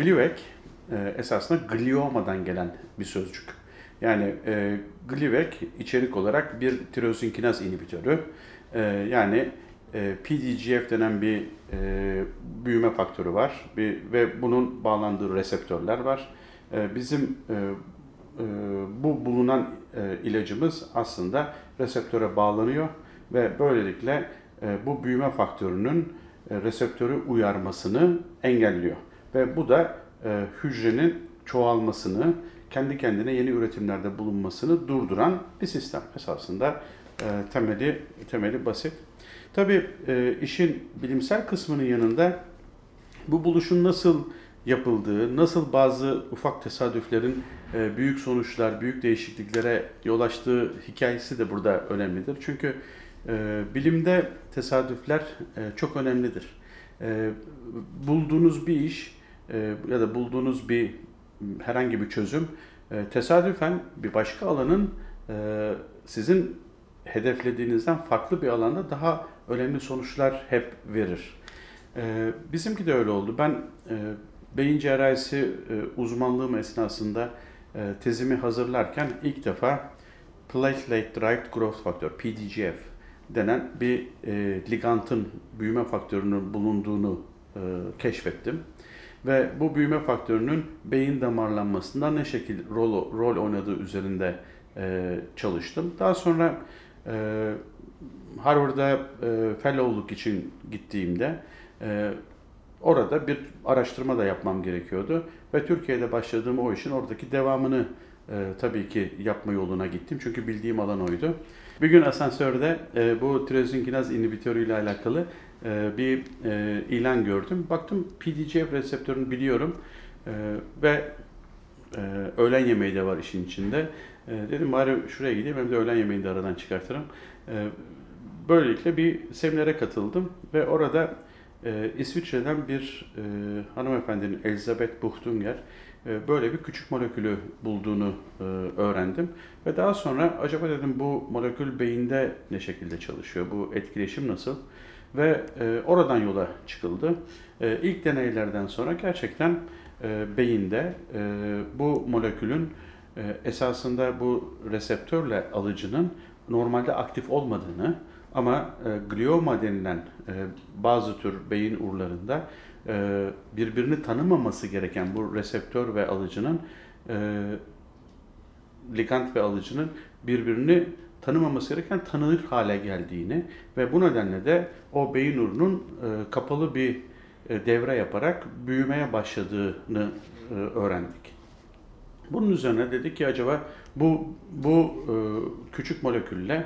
Glivec e, esasında gliomadan gelen bir sözcük. Yani e, Glivec içerik olarak bir tirosinkinaz inhibitörü. E, yani e, PDGF denen bir e, büyüme faktörü var bir, ve bunun bağlandığı reseptörler var. E, bizim e, e, bu bulunan e, ilacımız aslında reseptöre bağlanıyor ve böylelikle e, bu büyüme faktörünün e, reseptörü uyarmasını engelliyor. Ve bu da e, hücrenin çoğalmasını, kendi kendine yeni üretimlerde bulunmasını durduran bir sistem. Esasında e, temeli temeli basit. Tabii e, işin bilimsel kısmının yanında bu buluşun nasıl yapıldığı, nasıl bazı ufak tesadüflerin e, büyük sonuçlar, büyük değişikliklere yol açtığı hikayesi de burada önemlidir. Çünkü e, bilimde tesadüfler e, çok önemlidir. E, bulduğunuz bir iş e, ya da bulduğunuz bir herhangi bir çözüm e, tesadüfen bir başka alanın e, sizin hedeflediğinizden farklı bir alanda daha önemli sonuçlar hep verir. E, bizimki de öyle oldu. Ben beyin cerrahisi uzmanlığım esnasında tezimi hazırlarken ilk defa Platelet Derived Growth Factor, PDGF denen bir e, ligantın büyüme faktörünün bulunduğunu keşfettim. Ve bu büyüme faktörünün beyin damarlanmasında ne şekilde rol, rol oynadığı üzerinde e, çalıştım. Daha sonra e, Harvard'a e, fellowluk için gittiğimde e, orada bir araştırma da yapmam gerekiyordu. Ve Türkiye'de başladığım o işin oradaki devamını e, tabii ki yapma yoluna gittim. Çünkü bildiğim alan oydu. Bir gün asansörde e, bu tirozinkinaz inhibitörü ile alakalı e, bir e, ilan gördüm. Baktım PDGF reseptörünü biliyorum e, ve e, öğlen yemeği de var işin içinde. E, dedim bari şuraya gideyim hem de öğlen yemeğini de aradan çıkartırım. E, böylelikle bir seminere katıldım ve orada e, İsviçre'den bir e, hanımefendinin Elizabeth Buchtunger böyle bir küçük molekülü bulduğunu e, öğrendim. Ve daha sonra acaba dedim bu molekül beyinde ne şekilde çalışıyor, bu etkileşim nasıl? Ve e, oradan yola çıkıldı. E, ilk deneylerden sonra gerçekten e, beyinde e, bu molekülün e, esasında bu reseptörle alıcının normalde aktif olmadığını ama e, glioma denilen e, bazı tür beyin urlarında e, birbirini tanımaması gereken bu reseptör ve alıcının e, ligand ve alıcının birbirini tanımaması gereken tanınır hale geldiğini ve bu nedenle de o beyin urunun e, kapalı bir e, devre yaparak büyümeye başladığını e, öğrendik. Bunun üzerine dedik ki acaba bu bu e, küçük molekülle e,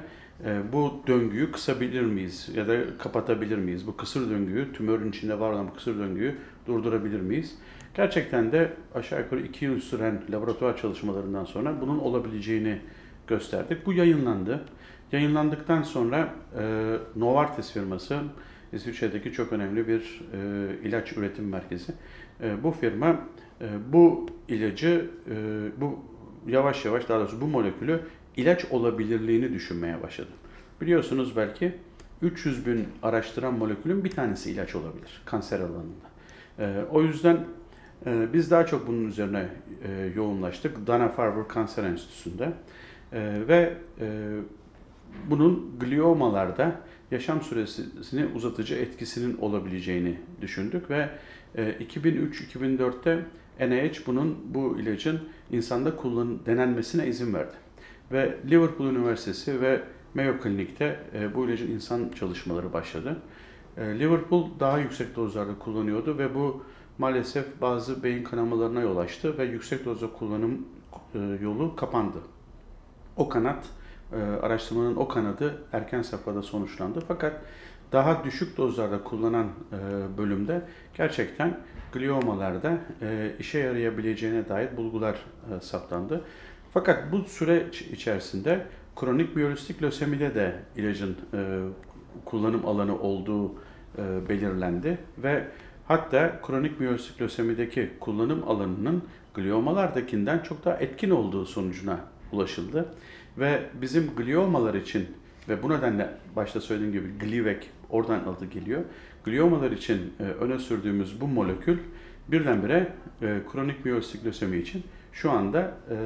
bu döngüyü kısabilir miyiz ya da kapatabilir miyiz? Bu kısır döngüyü, tümörün içinde var olan bu kısır döngüyü durdurabilir miyiz? Gerçekten de aşağı yukarı iki yıl süren laboratuvar çalışmalarından sonra bunun olabileceğini gösterdik. Bu yayınlandı. Yayınlandıktan sonra e, Novartis firması, İsviçre'deki çok önemli bir e, ilaç üretim merkezi. E, bu firma e, bu ilacı, e, bu yavaş yavaş daha doğrusu bu molekülü ilaç olabilirliğini düşünmeye başladı. Biliyorsunuz belki 300 bin araştıran molekülün bir tanesi ilaç olabilir kanser alanında. E, o yüzden e, biz daha çok bunun üzerine e, yoğunlaştık Dana-Farber Kanser Enstitüsü'nde. E, ve e, bunun gliomalarda yaşam süresini uzatıcı etkisinin olabileceğini düşündük ve e, 2003-2004'te NIH bunun bu ilacın insanda kullan denenmesine izin verdi. Ve Liverpool Üniversitesi ve Mayo Klinik'te e, bu ilacın insan çalışmaları başladı. E, Liverpool daha yüksek dozlarda kullanıyordu ve bu maalesef bazı beyin kanamalarına yol açtı ve yüksek dozda kullanım e, yolu kapandı. O kanat, araştırmanın o kanadı erken safhada sonuçlandı. Fakat daha düşük dozlarda kullanan bölümde gerçekten gliomalarda işe yarayabileceğine dair bulgular saptandı. Fakat bu süreç içerisinde kronik miyolojistik lösemide de ilacın e, kullanım alanı olduğu e, belirlendi ve hatta kronik miyolojistik lösemideki kullanım alanının gliomalardakinden çok daha etkin olduğu sonucuna ulaşıldı. Ve bizim gliomalar için ve bu nedenle başta söylediğim gibi Glivec oradan adı geliyor. Gliomalar için e, öne sürdüğümüz bu molekül birdenbire e, kronik miyostik lösemi için şu anda e,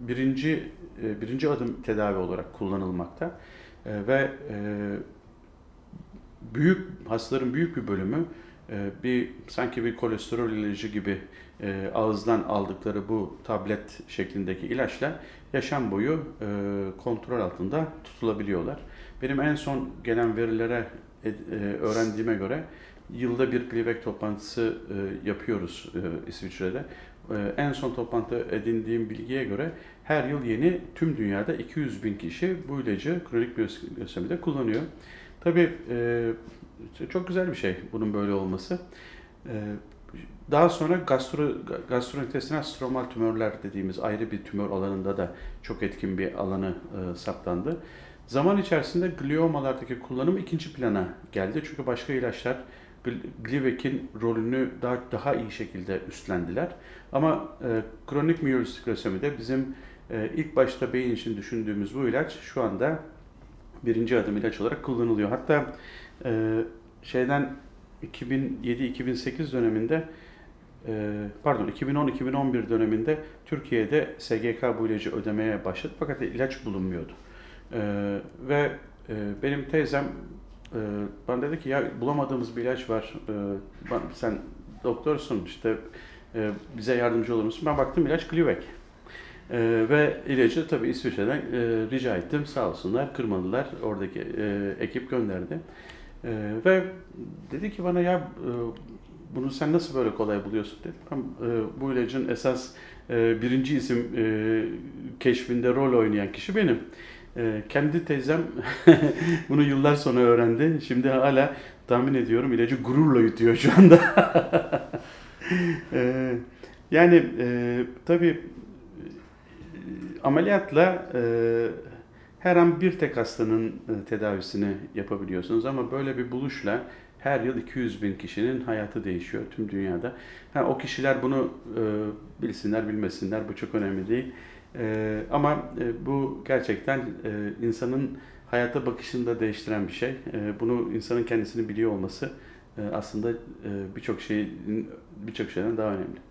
birinci e, birinci adım tedavi olarak kullanılmakta e, ve e, büyük hastaların büyük bir bölümü e, bir sanki bir kolesterol ilacı gibi e, ağızdan aldıkları bu tablet şeklindeki ilaçla yaşam boyu e, kontrol altında tutulabiliyorlar. Benim en son gelen verilere e, e, öğrendiğime göre yılda bir Glivec toplantısı e, yapıyoruz e, İsviçre'de. E, en son toplantı edindiğim bilgiye göre her yıl yeni tüm dünyada 200 bin kişi bu ilacı kronik lösemide kullanıyor. Tabii e, çok güzel bir şey bunun böyle olması. E, daha sonra gastro, gastrointestinal stromal tümörler dediğimiz ayrı bir tümör alanında da çok etkin bir alanı e, saptandı. Zaman içerisinde gliomalardaki kullanım ikinci plana geldi. Çünkü başka ilaçlar Glivec'in rolünü daha daha iyi şekilde üstlendiler. Ama e, kronik miyolojik lösemide bizim e, ilk başta beyin için düşündüğümüz bu ilaç şu anda birinci adım ilaç olarak kullanılıyor. Hatta e, şeyden 2007-2008 döneminde e, pardon 2010-2011 döneminde Türkiye'de SGK bu ilacı ödemeye başladı fakat ilaç bulunmuyordu. E, ve e, benim teyzem e, bana dedi ki ya bulamadığımız bir ilaç var. E, sen doktorsun işte e, bize yardımcı olur musun? Ben baktım ilaç Glivec. E, ve ilacı tabii İsviçre'den e, rica ettim. Sağ olsunlar kırmadılar. Oradaki e, ekip gönderdi. E, ve dedi ki bana ya e, bunu sen nasıl böyle kolay buluyorsun dedim. Ben, e, bu ilacın esas e, birinci isim e, keşfinde rol oynayan kişi benim. E, kendi teyzem bunu yıllar sonra öğrendi. Şimdi hala tahmin ediyorum ilacı gururla yutuyor şu anda. e, yani e, tabii ameliyatla e, her an bir tek hastanın e, tedavisini yapabiliyorsunuz ama böyle bir buluşla her yıl 200 bin kişinin hayatı değişiyor tüm dünyada. Ha, o kişiler bunu e, bilsinler bilmesinler bu çok önemli değil. E, ama e, bu gerçekten e, insanın hayata bakışını da değiştiren bir şey. E, bunu insanın kendisini biliyor olması e, aslında e, birçok şeyin birçok şeyden daha önemli.